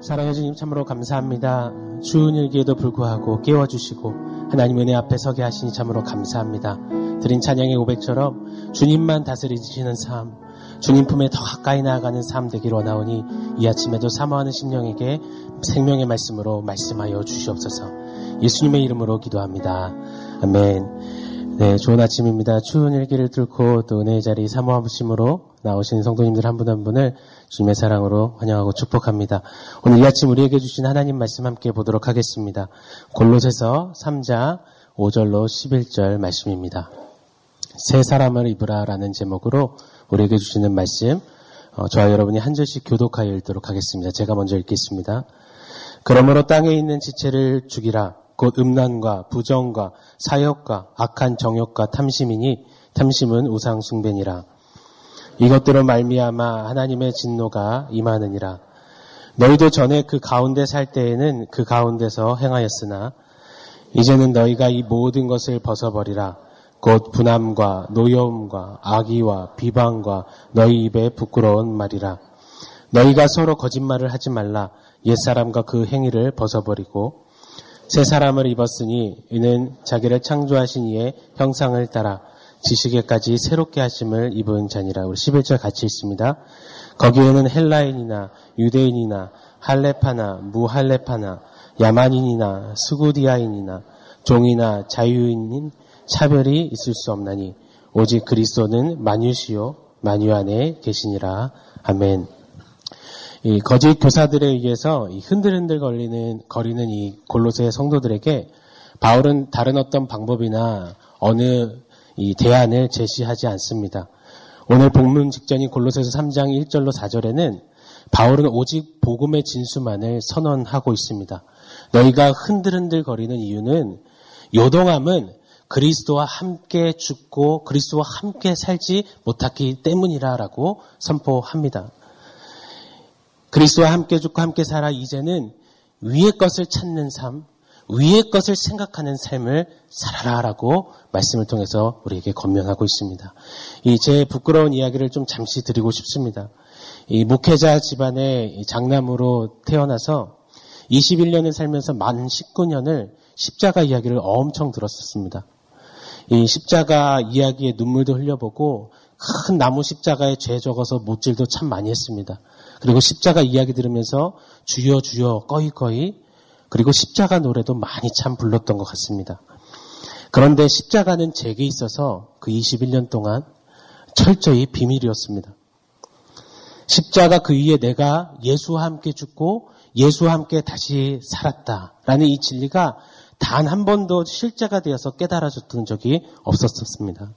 사랑해 주님 참으로 감사합니다. 추운 일기에도 불구하고 깨워주시고 하나님 은혜 앞에 서게 하시니 참으로 감사합니다. 드린 찬양의 고백처럼 주님만 다스리시는 삶, 주님 품에 더 가까이 나아가는 삶 되길 원하오니 이 아침에도 사모하는 심령에게 생명의 말씀으로 말씀하여 주시옵소서. 예수님의 이름으로 기도합니다. 아멘. 네, 좋은 아침입니다. 추운 일기를 뚫고 또 은혜의 자리 사모하심으로 나오신 성도님들 한분한 분을 주님의 사랑으로 환영하고 축복합니다. 오늘 이 아침 우리에게 주신 하나님 말씀 함께 보도록 하겠습니다. 골로새서 3장 5절로 11절 말씀입니다. 새 사람을 입으라라는 제목으로 우리에게 주시는 말씀 어, 저와 여러분이 한 절씩 교독하여 읽도록 하겠습니다. 제가 먼저 읽겠습니다. 그러므로 땅에 있는 지체를 죽이라 곧 음란과 부정과 사역과 악한 정욕과 탐심이니 탐심은 우상 숭배니라. 이것들로 말미암아 하나님의 진노가 임하느니라. 너희도 전에 그 가운데 살 때에는 그 가운데서 행하였으나 이제는 너희가 이 모든 것을 벗어버리라. 곧 분함과 노여움과 악의와 비방과 너희 입에 부끄러운 말이라. 너희가 서로 거짓말을 하지 말라. 옛사람과 그 행위를 벗어버리고 새 사람을 입었으니 이는 자기를 창조하신 이의 형상을 따라 지식에까지 새롭게 하심을 입은 자니라. 우리 11절 같이 있습니다. 거기에는 헬라인이나 유대인이나 할레파나 무할레파나 야만인이나 스구디아인이나 종이나 자유인인 차별이 있을 수 없나니 오직 그리스도는 만유시요 만유 안에 계시니라. 아멘. 이 거짓 교사들에 의해서 흔들흔들 걸리는 거리는 이 골로새 성도들에게 바울은 다른 어떤 방법이나 어느 이 대안을 제시하지 않습니다. 오늘 본문 직전인 골로새서 3장 1절로 4절에는 바울은 오직 복음의 진수만을 선언하고 있습니다. 너희가 흔들흔들 거리는 이유는 요동함은 그리스도와 함께 죽고 그리스도와 함께 살지 못했기 때문이라라고 선포합니다. 그리스도와 함께 죽고 함께 살아 이제는 위의 것을 찾는 삶, 위의 것을 생각하는 삶을 살아라라고 말씀을 통해서 우리에게 건면하고 있습니다. 이 제 부끄러운 이야기를 좀 잠시 드리고 싶습니다. 이 목회자 집안의 장남으로 태어나서 21년을 살면서 만 19년을 십자가 이야기를 엄청 들었었습니다. 이 십자가 이야기에 눈물도 흘려보고 큰 나무 십자가에 죄 적어서 못질도 참 많이 했습니다. 그리고 십자가 이야기 들으면서 주여 주여 꺼이 꺼이 그리고 십자가 노래도 많이 참 불렀던 것 같습니다. 그런데 십자가는 제게 있어서 그 21년 동안 철저히 비밀이었습니다. 십자가 그 위에 내가 예수와 함께 죽고 예수와 함께 다시 살았다라는 이 진리가 단 한 번도 실제가 되어서 깨달아졌던 적이 없었습니다.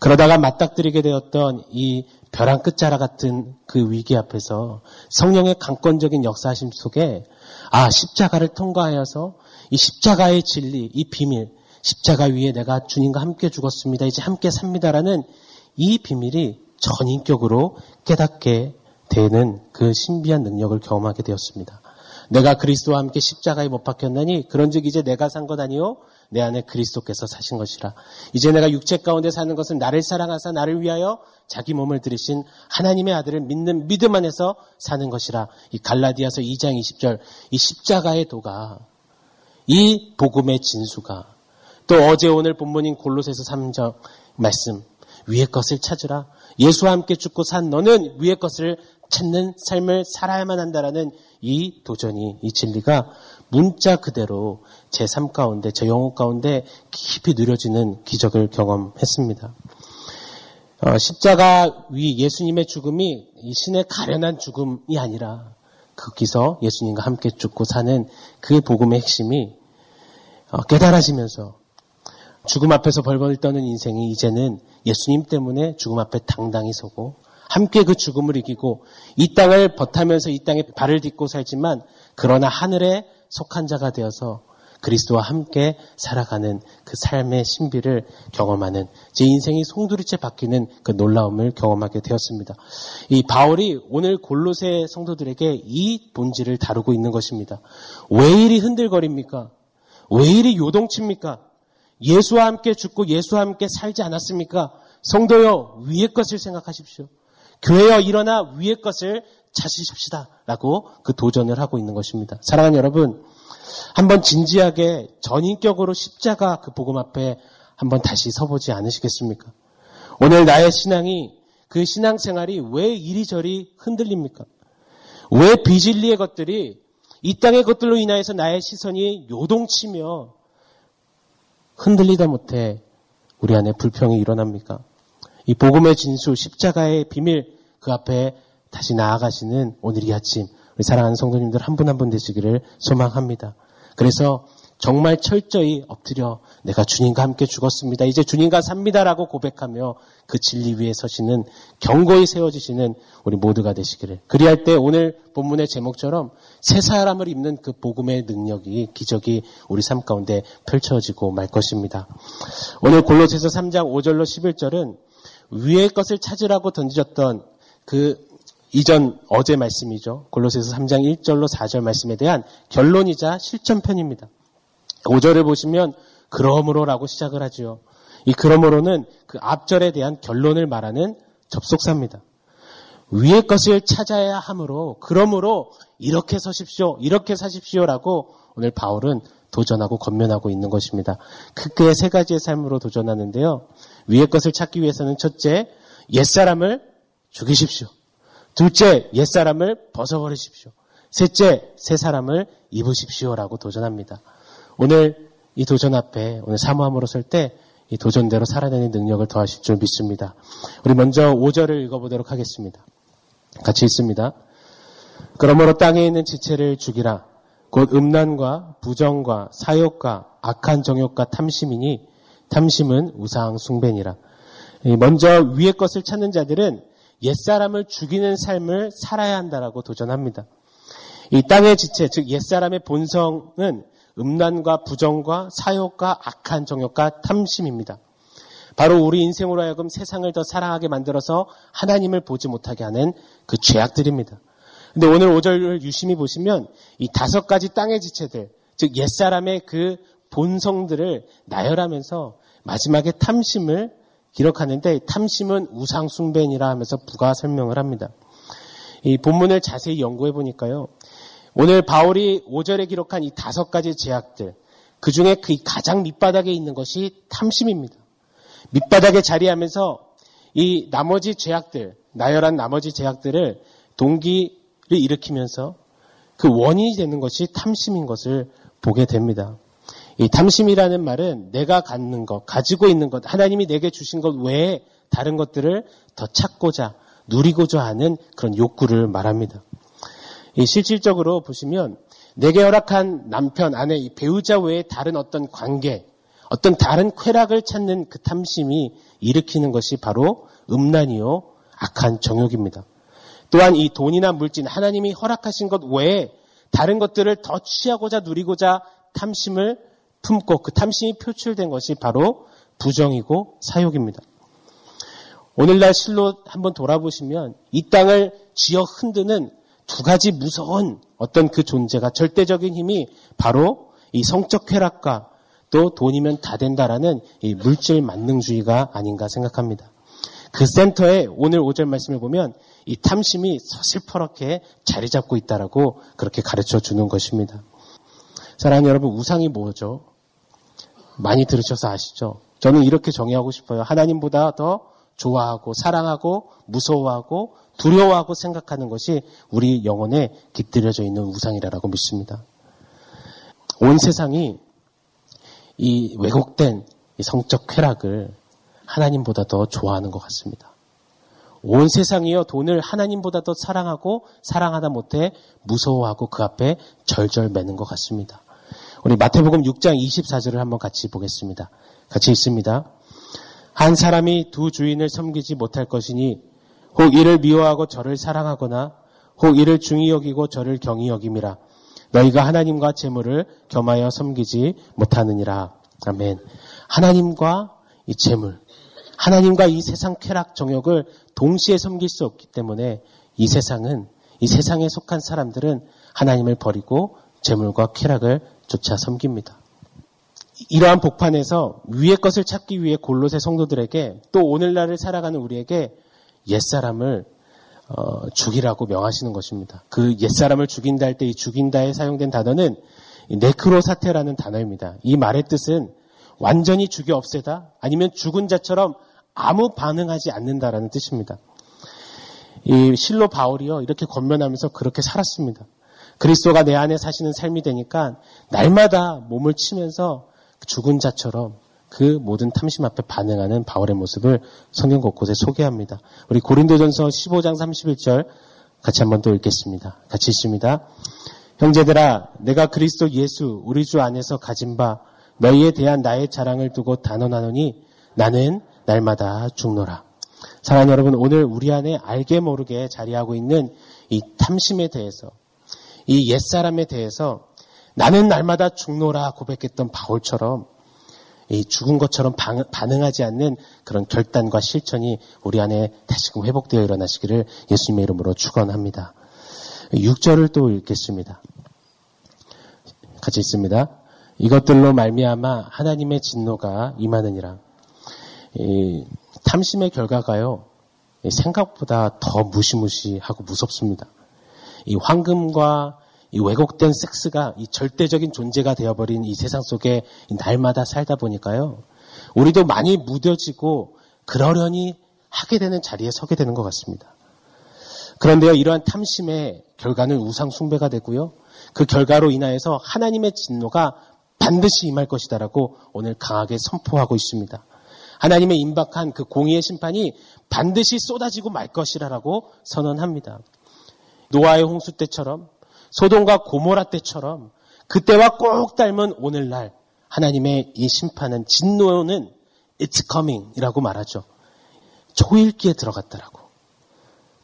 그러다가 맞닥뜨리게 되었던 이 벼랑 끝자락 같은 그 위기 앞에서 성령의 강권적인 역사심 속에 아 십자가를 통과하여서 이 십자가의 진리, 이 비밀, 십자가 위에 내가 주님과 함께 죽었습니다. 이제 함께 삽니다라는 이 비밀이 전인격으로 깨닫게 되는 그 신비한 능력을 경험하게 되었습니다. 내가 그리스도와 함께 십자가에 못 박혔나니 그런즉 이제 내가 산 것 아니요 내 안에 그리스도께서 사신 것이라. 이제 내가 육체 가운데 사는 것은 나를 사랑하사 나를 위하여 자기 몸을 들이신 하나님의 아들을 믿는 믿음 안에서 사는 것이라. 이 갈라디아서 2장 20절 이 십자가의 도가 이 복음의 진수가 또 어제 오늘 본문인 골로새서 3장 말씀 위의 것을 찾으라. 예수와 함께 죽고 산 너는 위의 것을 찾는 삶을 살아야만 한다라는 이 도전이 이 진리가 문자 그대로 제 삶 가운데 제 영혼 가운데 깊이 누려지는 기적을 경험했습니다. 어, 십자가 위 예수님의 죽음이 이 신의 가련한 죽음이 아니라 거기서 예수님과 함께 죽고 사는 그 복음의 핵심이 어, 깨달아지면서 죽음 앞에서 벌벌 떠는 인생이 이제는 예수님 때문에 죽음 앞에 당당히 서고 함께 그 죽음을 이기고 이 땅을 버타면서 이 땅에 발을 딛고 살지만 그러나 하늘에 속한 자가 되어서 그리스도와 함께 살아가는 그 삶의 신비를 경험하는 제 인생이 송두리째 바뀌는 그 놀라움을 경험하게 되었습니다. 이 바울이 오늘 골로새 성도들에게 이 본질을 다루고 있는 것입니다. 왜 이리 흔들거립니까? 왜 이리 요동칩니까? 예수와 함께 죽고 예수와 함께 살지 않았습니까? 성도여 위의 것을 생각하십시오. 교회여 일어나 위의 것을 찾으십시다. 라고 그 도전을 하고 있는 것입니다. 사랑하는 여러분, 한번 진지하게 전인격으로 십자가 그 복음 앞에 한번 다시 서보지 않으시겠습니까? 오늘 나의 신앙이 그 신앙생활이 왜 이리저리 흔들립니까? 왜 비진리의 것들이 이 땅의 것들로 인하여서 나의 시선이 요동치며 흔들리다 못해 우리 안에 불평이 일어납니까? 이 복음의 진수, 십자가의 비밀 그 앞에 다시 나아가시는 오늘 이 아침 우리 사랑하는 성도님들 한분 한 분 되시기를 소망합니다. 그래서 정말 철저히 엎드려 내가 주님과 함께 죽었습니다. 이제 주님과 삽니다라고 고백하며 그 진리 위에 서시는 경고히 세워지시는 우리 모두가 되시기를. 그리할 때 오늘 본문의 제목처럼 새 사람을 입는 그 복음의 능력이 기적이 우리 삶 가운데 펼쳐지고 말 것입니다. 오늘 골로새서 3장 5절로 11절은 위의 것을 찾으라고 던져졌던 그 이전 어제 말씀이죠. 골로새서 3장 1절로 4절 말씀에 대한 결론이자 실천편입니다. 5절을 보시면 그러므로라고 시작을 하지요. 이 그러므로는 그 앞절에 대한 결론을 말하는 접속사입니다. 위의 것을 찾아야 하므로 그러므로 이렇게 서십시오. 이렇게 사십시오라고 오늘 바울은 도전하고 건면하고 있는 것입니다. 크게 세 가지의 삶으로 도전하는데요. 위의 것을 찾기 위해서는 첫째, 옛사람을 죽이십시오. 둘째, 옛사람을 벗어버리십시오. 셋째, 새 사람을 입으십시오라고 도전합니다. 오늘 이 도전 앞에 오늘 사모함으로 설 때 이 도전대로 살아내는 능력을 더하실 줄 믿습니다. 우리 먼저 5절을 읽어보도록 하겠습니다. 같이 읽습니다. 그러므로 땅에 있는 지체를 죽이라. 곧 음란과 부정과 사욕과 악한 정욕과 탐심이니 탐심은 우상 숭배니라. 먼저 위의 것을 찾는 자들은 옛사람을 죽이는 삶을 살아야 한다라고 도전합니다. 이 땅의 지체, 즉 옛사람의 본성은 음란과 부정과 사욕과 악한 정욕과 탐심입니다. 바로 우리 인생으로 하여금 세상을 더 사랑하게 만들어서 하나님을 보지 못하게 하는 그 죄악들입니다. 근데 오늘 5절을 유심히 보시면 이 다섯 가지 땅의 지체들, 즉 옛사람의 그 본성들을 나열하면서 마지막에 탐심을 기록하는데 탐심은 우상숭배니라 하면서 부가 설명을 합니다. 이 본문을 자세히 연구해 보니까요. 오늘 바울이 5절에 기록한 이 다섯 가지 제약들, 그 중에 그 가장 밑바닥에 있는 것이 탐심입니다. 밑바닥에 자리하면서 이 나머지 제약들, 나열한 나머지 제약들을 동기를 일으키면서 그 원인이 되는 것이 탐심인 것을 보게 됩니다. 이 탐심이라는 말은 내가 갖는 것, 가지고 있는 것, 하나님이 내게 주신 것 외에 다른 것들을 더 찾고자, 누리고자 하는 그런 욕구를 말합니다. 실질적으로 보시면 내게 허락한 남편, 아내, 이 배우자 외에 다른 어떤 관계, 어떤 다른 쾌락을 찾는 그 탐심이 일으키는 것이 바로 음란이요, 악한 정욕입니다. 또한 이 돈이나 물질, 하나님이 허락하신 것 외에 다른 것들을 더 취하고자 누리고자 탐심을 품고 그 탐심이 표출된 것이 바로 부정이고 사욕입니다. 오늘날 실로 한번 돌아보시면 이 땅을 지어 흔드는 두 가지 무서운 어떤 그 존재가 절대적인 힘이 바로 이 성적 쾌락과 또 돈이면 다 된다라는 이 물질 만능주의가 아닌가 생각합니다. 그 센터에 오늘 5절 말씀을 보면 이 탐심이 서슬퍼렇게 자리 잡고 있다라고 그렇게 가르쳐 주는 것입니다. 사랑하는 여러분, 우상이 뭐죠? 많이 들으셔서 아시죠? 저는 이렇게 정의하고 싶어요. 하나님보다 더 좋아하고 사랑하고 무서워하고 두려워하고 생각하는 것이 우리 영혼에 깃들여져 있는 우상이라고 믿습니다. 온 세상이 이 왜곡된 이 성적 쾌락을 하나님보다 더 좋아하는 것 같습니다. 온 세상이요 돈을 하나님보다 더 사랑하고 사랑하다 못해 무서워하고 그 앞에 절절 매는 것 같습니다. 우리 마태복음 6장 24절을 한번 같이 보겠습니다. 같이 있습니다. 한 사람이 두 주인을 섬기지 못할 것이니 혹 이를 미워하고 저를 사랑하거나 혹 이를 중히 여기고 저를 경히 여김이라. 너희가 하나님과 재물을 겸하여 섬기지 못하느니라. 아멘. 하나님과 이 재물, 하나님과 이 세상 쾌락 정욕을 동시에 섬길 수 없기 때문에 이 세상은 이 세상에 속한 사람들은 하나님을 버리고 재물과 쾌락을 쫓아 섬깁니다. 이러한 복판에서 위의 것을 찾기 위해 골로새 성도들에게 또 오늘날을 살아가는 우리에게 옛사람을 어, 죽이라고 명하시는 것입니다. 그 옛사람을 죽인다 할 때 이 죽인다에 사용된 단어는 네크로 사태라는 단어입니다. 이 말의 뜻은 완전히 죽여 없애다 아니면 죽은 자처럼 아무 반응하지 않는다라는 뜻입니다. 이 실로 바울이요 이렇게 권면하면서 그렇게 살았습니다. 그리스도가 내 안에 사시는 삶이 되니까 날마다 몸을 치면서 죽은 자처럼 그 모든 탐심 앞에 반응하는 바울의 모습을 성경 곳곳에 소개합니다. 우리 고린도전서 15장 31절 같이 한번 또 읽겠습니다. 같이 읽습니다. 형제들아 내가 그리스도 예수 우리 주 안에서 가진 바 너희에 대한 나의 자랑을 두고 단언하노니 나는 날마다 죽노라. 사랑하는 여러분 오늘 우리 안에 알게 모르게 자리하고 있는 이 탐심에 대해서 이 옛사람에 대해서 나는 날마다 죽노라 고백했던 바울처럼 이 죽은 것처럼 반응하지 않는 그런 결단과 실천이 우리 안에 다시금 회복되어 일어나시기를 예수님의 이름으로 축원합니다. 6절을 또 읽겠습니다. 같이 있습니다. 이것들로 말미암아 하나님의 진노가 임하느니라. 이 탐심의 결과가요. 생각보다 더 무시무시하고 무섭습니다. 이 황금과 이 왜곡된 섹스가 이 절대적인 존재가 되어버린 이 세상 속에 날마다 살다 보니까요. 우리도 많이 무뎌지고 그러려니 하게 되는 자리에 서게 되는 것 같습니다. 그런데요, 이러한 탐심의 결과는 우상 숭배가 되고요. 그 결과로 인하여서 하나님의 진노가 반드시 임할 것이다라고 오늘 강하게 선포하고 있습니다. 하나님의 임박한 그 공의의 심판이 반드시 쏟아지고 말 것이라라고 선언합니다. 노아의 홍수 때처럼 소돔과 고모라 때처럼 그때와 꼭 닮은 오늘날 하나님의 이 심판은 진노는 it's coming이라고 말하죠. 초일기에 들어갔다라고.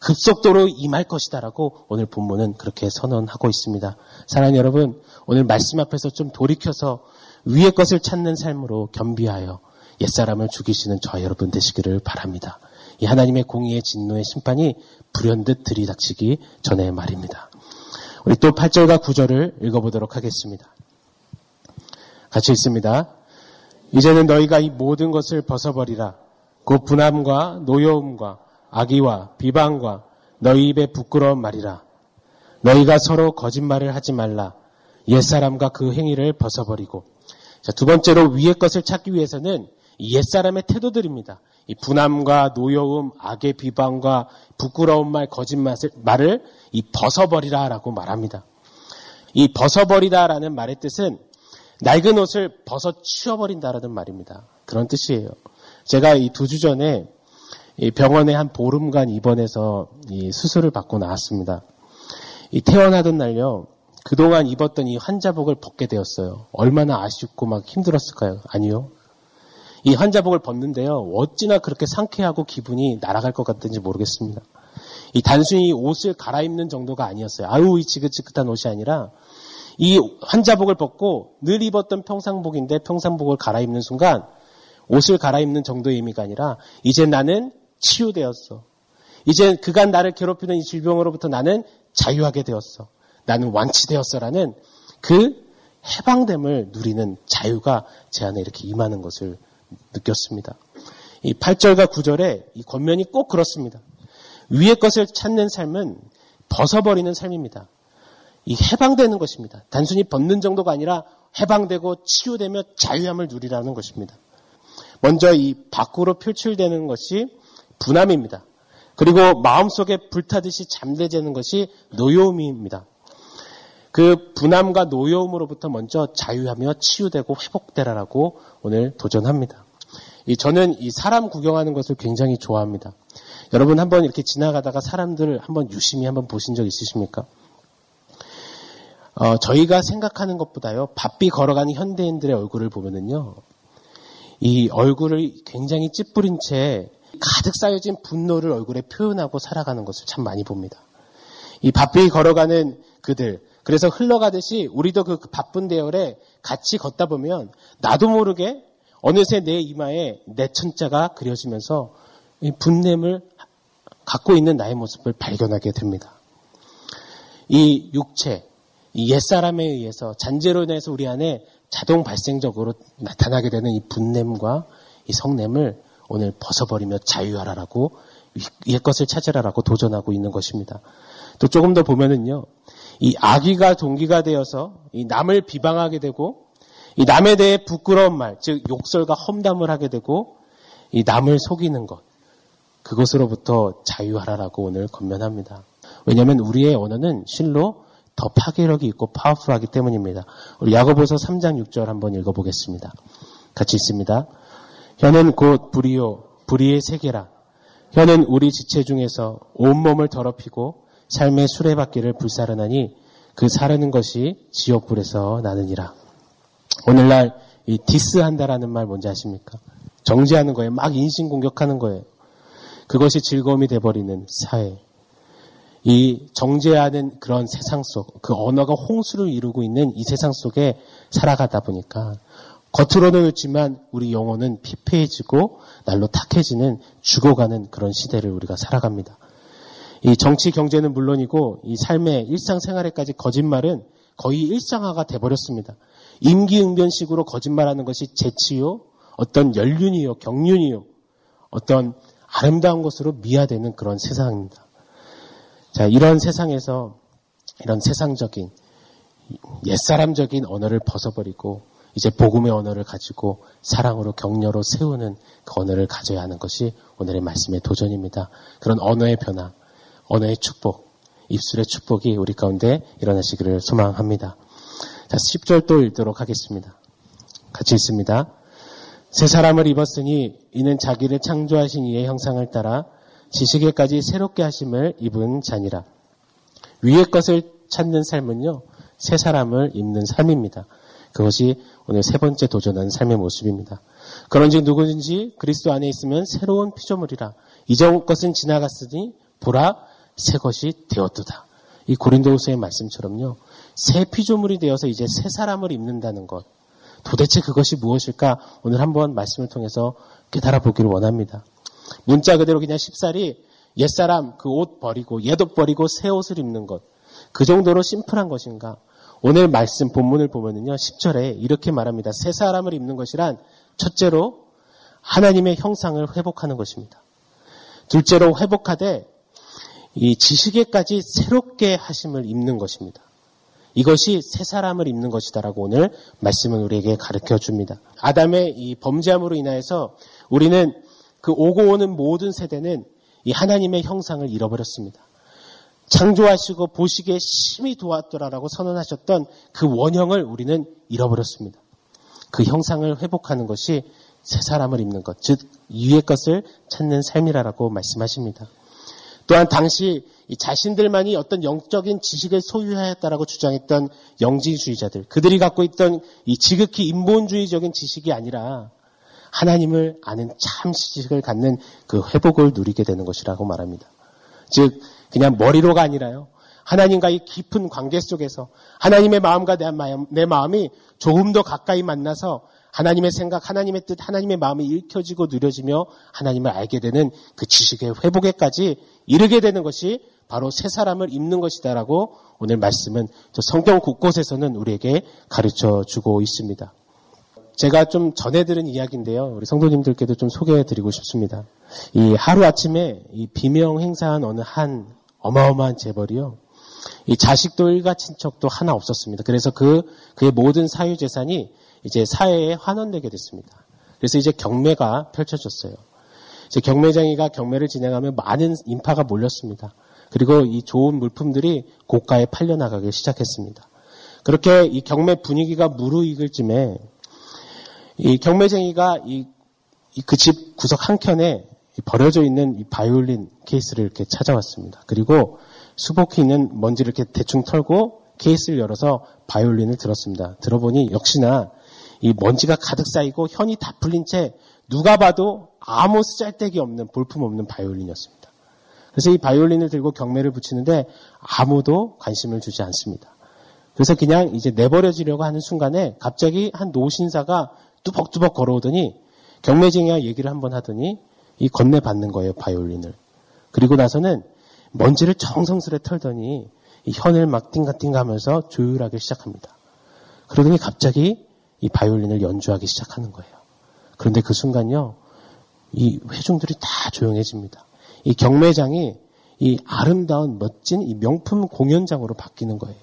급속도로 임할 것이다라고 오늘 본문은 그렇게 선언하고 있습니다. 사랑하는 여러분, 오늘 말씀 앞에서 좀 돌이켜서 위의 것을 찾는 삶으로 겸비하여 옛사람을 죽이시는 저 여러분 되시기를 바랍니다. 이 하나님의 공의의 진노의 심판이 불현듯 들이닥치기 전에 말입니다. 우리 또 8절과 9절을 읽어보도록 하겠습니다. 같이 읽습니다. 이제는 너희가 이 모든 것을 벗어버리라. 곧 분함과 노여움과 악의와 비방과 너희 입에 부끄러운 말이라. 너희가 서로 거짓말을 하지 말라. 옛사람과 그 행위를 벗어버리고. 자, 두 번째로 위의 것을 찾기 위해서는 옛사람의 태도들입니다. 이 분함과 노여움, 악의 비방과 부끄러운 말, 거짓말을 이 벗어버리라라고 말합니다. 이 벗어버리다라는 말의 뜻은 낡은 옷을 벗어 치워버린다라는 말입니다. 그런 뜻이에요. 제가 이 두 주 전에 병원에 한 보름간 입원해서 수술을 받고 나왔습니다. 이 태어나던 날요, 그동안 입었던 이 환자복을 벗게 되었어요. 얼마나 아쉽고 막 힘들었을까요? 아니요. 이 환자복을 벗는데요. 어찌나 그렇게 상쾌하고 기분이 날아갈 것 같은지 모르겠습니다. 이 단순히 옷을 갈아입는 정도가 아니었어요. 아우, 이 지긋지긋한 옷이 아니라 이 환자복을 벗고 늘 입었던 평상복인데 평상복을 갈아입는 순간 옷을 갈아입는 정도의 의미가 아니라 이제 나는 치유되었어. 이제 그간 나를 괴롭히는 이 질병으로부터 나는 자유하게 되었어. 나는 완치되었어라는 그 해방됨을 누리는 자유가 제 안에 이렇게 임하는 것을 느꼈습니다. 이 8절과 9절에 이 권면이 꼭 그렇습니다. 위의 것을 찾는 삶은 벗어버리는 삶입니다. 이 해방되는 것입니다. 단순히 벗는 정도가 아니라 해방되고 치유되며 자유함을 누리라는 것입니다. 먼저 이 밖으로 표출되는 것이 분함입니다. 그리고 마음속에 불타듯이 잠대지는 것이 노여움입니다. 그 분함과 노여움으로부터 먼저 자유하며 치유되고 회복되라라고 오늘 도전합니다. 저는 이 사람 구경하는 것을 굉장히 좋아합니다. 여러분 한번 이렇게 지나가다가 사람들 한번 유심히 한번 보신 적 있으십니까? 어, 저희가 생각하는 것보다요, 바삐 걸어가는 현대인들의 얼굴을 보면은요, 이 얼굴을 굉장히 찌푸린 채 가득 쌓여진 분노를 얼굴에 표현하고 살아가는 것을 참 많이 봅니다. 이 바삐 걸어가는 그들, 그래서 흘러가듯이 우리도 그 바쁜 대열에 같이 걷다 보면 나도 모르게 어느새 내 이마에 내 천자가 그려지면서 이 분냄을 갖고 있는 나의 모습을 발견하게 됩니다. 이 육체, 이 옛사람에 의해서 잔재로 인해서 우리 안에 자동 발생적으로 나타나게 되는 이 분냄과 이 성냄을 오늘 벗어버리며 자유하라라고 옛 것을 찾으라라고 도전하고 있는 것입니다. 또 조금 더 보면은요, 이 악의가 동기가 되어서 이 남을 비방하게 되고 이 남에 대해 부끄러운 말, 즉 욕설과 험담을 하게 되고 이 남을 속이는 것, 그것으로부터 자유하라라고 오늘 건면합니다. 왜냐하면 우리의 언어는 실로 더 파괴력이 있고 파워풀하기 때문입니다. 우리 야고보서 3장 6절 한번 읽어보겠습니다. 같이 있습니다. 혀는 곧 불이요 불의의 세계라. 혀는 우리 지체 중에서 온 몸을 더럽히고 삶의 수레바퀴를 불사르나니 그 사르는 것이 지옥불에서 나느니라. 오늘날 이 디스한다라는 말 뭔지 아십니까? 정지하는 거예요. 막 인신 공격하는 거예요. 그것이 즐거움이 돼버리는 사회. 이 정죄하는 그런 세상 속, 그 언어가 홍수를 이루고 있는 이 세상 속에 살아가다 보니까 겉으로는 웃지만 우리 영혼은 피폐해지고 날로 탁해지는 죽어가는 그런 시대를 우리가 살아갑니다. 이 정치 경제는 물론이고 이 삶의 일상생활에까지 거짓말은 거의 일상화가 돼버렸습니다. 임기응변식으로 거짓말하는 것이 재치요, 어떤 연륜이요, 경륜이요, 어떤 아름다운 것으로 미화되는 그런 세상입니다. 자, 이런 세상에서 이런 세상적인 옛사람적인 언어를 벗어버리고 이제 복음의 언어를 가지고 사랑으로 격려로 세우는 그 언어를 가져야 하는 것이 오늘의 말씀의 도전입니다. 그런 언어의 변화, 언어의 축복, 입술의 축복이 우리 가운데 일어나시기를 소망합니다. 자, 10절 또 읽도록 하겠습니다. 같이 읽습니다. 새 사람을 입었으니 이는 자기를 창조하신 이의 형상을 따라 지식에까지 새롭게 하심을 입은 자니라. 위의 것을 찾는 삶은요, 새 사람을 입는 삶입니다. 그것이 오늘 세 번째 도전하는 삶의 모습입니다. 그런즉 누구든지 그리스도 안에 있으면 새로운 피조물이라. 이전 것은 지나갔으니 보라 새 것이 되었도다. 이 고린도후서의 말씀처럼요. 새 피조물이 되어서 이제 새 사람을 입는다는 것. 도대체 그것이 무엇일까? 오늘 한번 말씀을 통해서 깨달아 보기를 원합니다. 문자 그대로 그냥 쉽사리 옛사람 그 옷 버리고 옛옷 버리고 새 옷을 입는 것. 그 정도로 심플한 것인가? 오늘 말씀 본문을 보면은요. 10절에 이렇게 말합니다. 새 사람을 입는 것이란 첫째로 하나님의 형상을 회복하는 것입니다. 둘째로 회복하되 이 지식에까지 새롭게 하심을 입는 것입니다. 이것이 새 사람을 입는 것이다라고 오늘 말씀은 우리에게 가르쳐 줍니다. 아담의 이 범죄함으로 인하여서 우리는 그 오고 오는 모든 세대는 이 하나님의 형상을 잃어버렸습니다. 창조하시고 보시기에 심히 도왔더라라고 선언하셨던 그 원형을 우리는 잃어버렸습니다. 그 형상을 회복하는 것이 새 사람을 입는 것, 즉 위의 것을 찾는 삶이라고 말씀하십니다. 또한 당시 자신들만이 어떤 영적인 지식을 소유하였다라고 주장했던 영지주의자들, 그들이 갖고 있던 이 지극히 인본주의적인 지식이 아니라 하나님을 아는 참 지식을 갖는 그 회복을 누리게 되는 것이라고 말합니다. 즉 그냥 머리로가 아니라요. 하나님과의 깊은 관계 속에서 하나님의 마음과 내, 마음, 내 마음이 조금 더 가까이 만나서 하나님의 생각, 하나님의 뜻, 하나님의 마음이 읽혀지고 누려지며 하나님을 알게 되는 그 지식의 회복에까지 이르게 되는 것이 바로 새 사람을 입는 것이다라고 오늘 말씀은 성경 곳곳에서는 우리에게 가르쳐 주고 있습니다. 제가 좀 전해 들은 이야기인데요. 우리 성도님들께도 좀 소개해 드리고 싶습니다. 이 하루 아침에 이 비명 행사한 어느 한 어마어마한 재벌이요. 이 자식도 일가 친척도 하나 없었습니다. 그래서 그, 그의 모든 사유 재산이 이제 사회에 환원되게 됐습니다. 그래서 이제 경매가 펼쳐졌어요. 이제 경매장이가 경매를 진행하면 많은 인파가 몰렸습니다. 그리고 이 좋은 물품들이 고가에 팔려 나가기 시작했습니다. 그렇게 이 경매 분위기가 무르익을 쯤에 이 경매쟁이가 이 그 집 구석 한켠에 버려져 있는 이 바이올린 케이스를 이렇게 찾아왔습니다. 그리고 수복히 있는 먼지를 이렇게 대충 털고 케이스를 열어서 바이올린을 들었습니다. 들어보니 역시나 이 먼지가 가득 쌓이고 현이 다 풀린 채 누가 봐도 아무 쓰잘데기 없는 볼품 없는 바이올린이었습니다. 그래서 이 바이올린을 들고 경매를 붙이는데 아무도 관심을 주지 않습니다. 그래서 그냥 이제 내버려지려고 하는 순간에 갑자기 한 노신사가 뚜벅뚜벅 걸어오더니 경매쟁이와 얘기를 한번 하더니 이 건네 받는 거예요, 바이올린을. 그리고 나서는 먼지를 정성스레 털더니 이 현을 막 띵가띵가 하면서 조율하기 시작합니다. 그러더니 갑자기 이 바이올린을 연주하기 시작하는 거예요. 그런데 그 순간요, 이 회중들이 다 조용해집니다. 이 경매장이 이 아름다운 멋진 이 명품 공연장으로 바뀌는 거예요.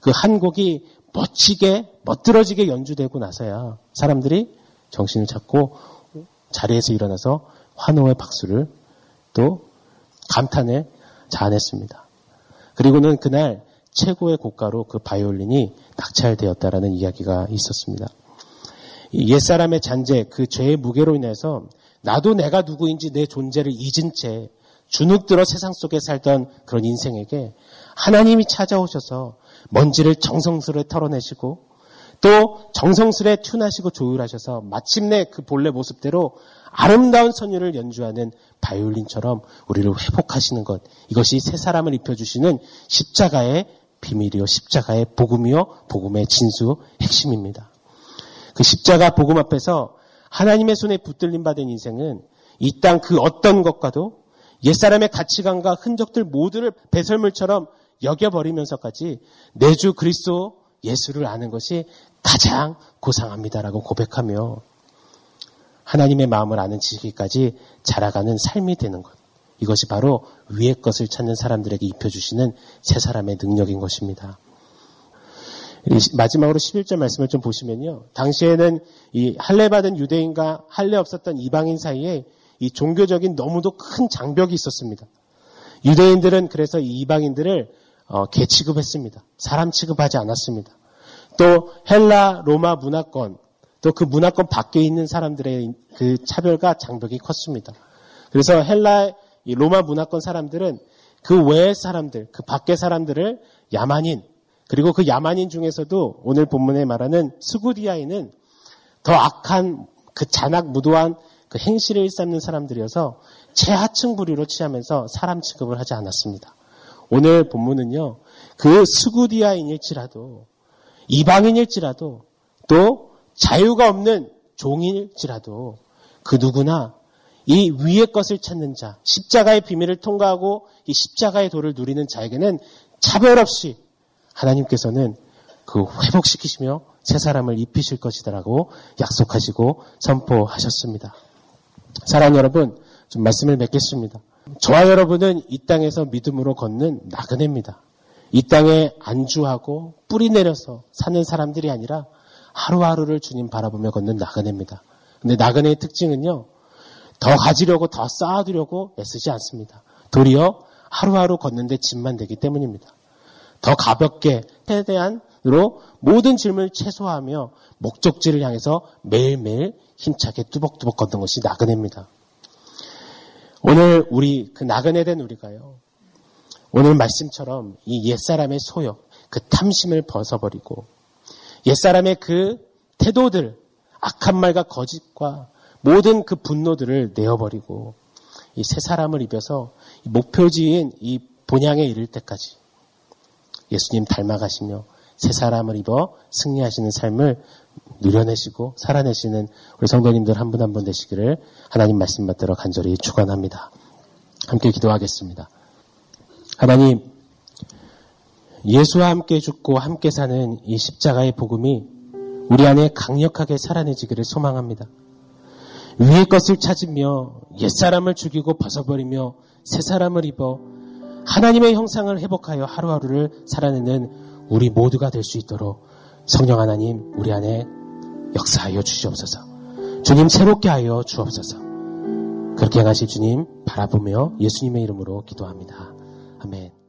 그 한 곡이 멋지게 멋들어지게 연주되고 나서야 사람들이 정신을 찾고 자리에서 일어나서 환호의 박수를 또 감탄을 자아냈습니다. 그리고는 그날 최고의 고가로 그 바이올린이 낙찰되었다라는 이야기가 있었습니다. 옛사람의 잔재, 그 죄의 무게로 인해서 나도 내가 누구인지 내 존재를 잊은 채 주눅들어 세상 속에 살던 그런 인생에게 하나님이 찾아오셔서 먼지를 정성스레 털어내시고 또 정성스레 튠하시고 조율하셔서 마침내 그 본래 모습대로 아름다운 선율을 연주하는 바이올린처럼 우리를 회복하시는 것. 이것이 새 사람을 입혀주시는 십자가의 비밀이요. 십자가의 복음이요. 복음의 진수 핵심입니다. 그 십자가 복음 앞에서 하나님의 손에 붙들림 받은 인생은 이 땅 그 어떤 것과도 옛사람의 가치관과 흔적들 모두를 배설물처럼 여겨버리면서까지 내주 그리스도 예수를 아는 것이 가장 고상합니다라고 고백하며 하나님의 마음을 아는 지식까지 자라가는 삶이 되는 것. 이것이 바로 위의 것을 찾는 사람들에게 입혀주시는 새 사람의 능력인 것입니다. 마지막으로 11절 말씀을 좀 보시면요. 당시에는 이 할례 받은 유대인과 할례 없었던 이방인 사이에 이 종교적인 너무도 큰 장벽이 있었습니다. 유대인들은 그래서 이 이방인들을 어, 개 취급했습니다. 사람 취급하지 않았습니다. 또 헬라 로마 문화권 또 그 문화권 밖에 있는 사람들의 그 차별과 장벽이 컸습니다. 그래서 헬라 로마 문화권 사람들은 그 외의 사람들, 그 밖의 사람들을 야만인, 그리고 그 야만인 중에서도 오늘 본문에 말하는 스구디아인은 더 악한 그 잔악 무도한 그 행실을 일삼는 사람들이어서 최하층 부류로 취하면서 사람 취급을 하지 않았습니다. 오늘 본문은요, 그 스구디아인일지라도 이방인일지라도 또 자유가 없는 종일지라도 그 누구나 이 위의 것을 찾는 자, 십자가의 비밀을 통과하고 이 십자가의 도를 누리는 자에게는 차별 없이 하나님께서는 그 회복시키시며 새 사람을 입히실 것이다라고 약속하시고 선포하셨습니다. 사랑 여러분, 좀 말씀을 맺겠습니다. 저와 여러분은 이 땅에서 믿음으로 걷는 나그네입니다. 이 땅에 안주하고 뿌리 내려서 사는 사람들이 아니라 하루하루를 주님 바라보며 걷는 나그네입니다. 근데 나그네의 특징은요, 더 가지려고 더 쌓아두려고 애쓰지 않습니다. 도리어 하루하루 걷는데 짐만 되기 때문입니다. 더 가볍게 최대한으로 모든 짐을 최소화하며 목적지를 향해서 매일매일 힘차게 뚜벅뚜벅 걷는 것이 나그네입니다. 오늘 우리 그 나그네 된 우리가요. 오늘 말씀처럼 이 옛사람의 소욕, 그 탐심을 벗어버리고 옛사람의 그 태도들, 악한 말과 거짓과 모든 그 분노들을 내어버리고 이 새 사람을 입혀서 목표지인 이 본향에 이를 때까지 예수님 닮아가시며 새 사람을 입어 승리하시는 삶을 누려내시고 살아내시는 우리 성도님들 한 분 한분 되시기를 하나님 말씀 받들어 간절히 축원합니다. 함께 기도하겠습니다. 하나님 예수와 함께 죽고 함께 사는 이 십자가의 복음이 우리 안에 강력하게 살아내지기를 소망합니다. 위의 것을 찾으며 옛사람을 죽이고 벗어버리며 새 사람을 입어 하나님의 형상을 회복하여 하루하루를 살아내는 우리 모두가 될 수 있도록 성령 하나님 우리 안에 역사하여 주시옵소서. 주님 새롭게 하여 주옵소서. 그렇게 행하실 주님 바라보며 예수님의 이름으로 기도합니다. 아멘.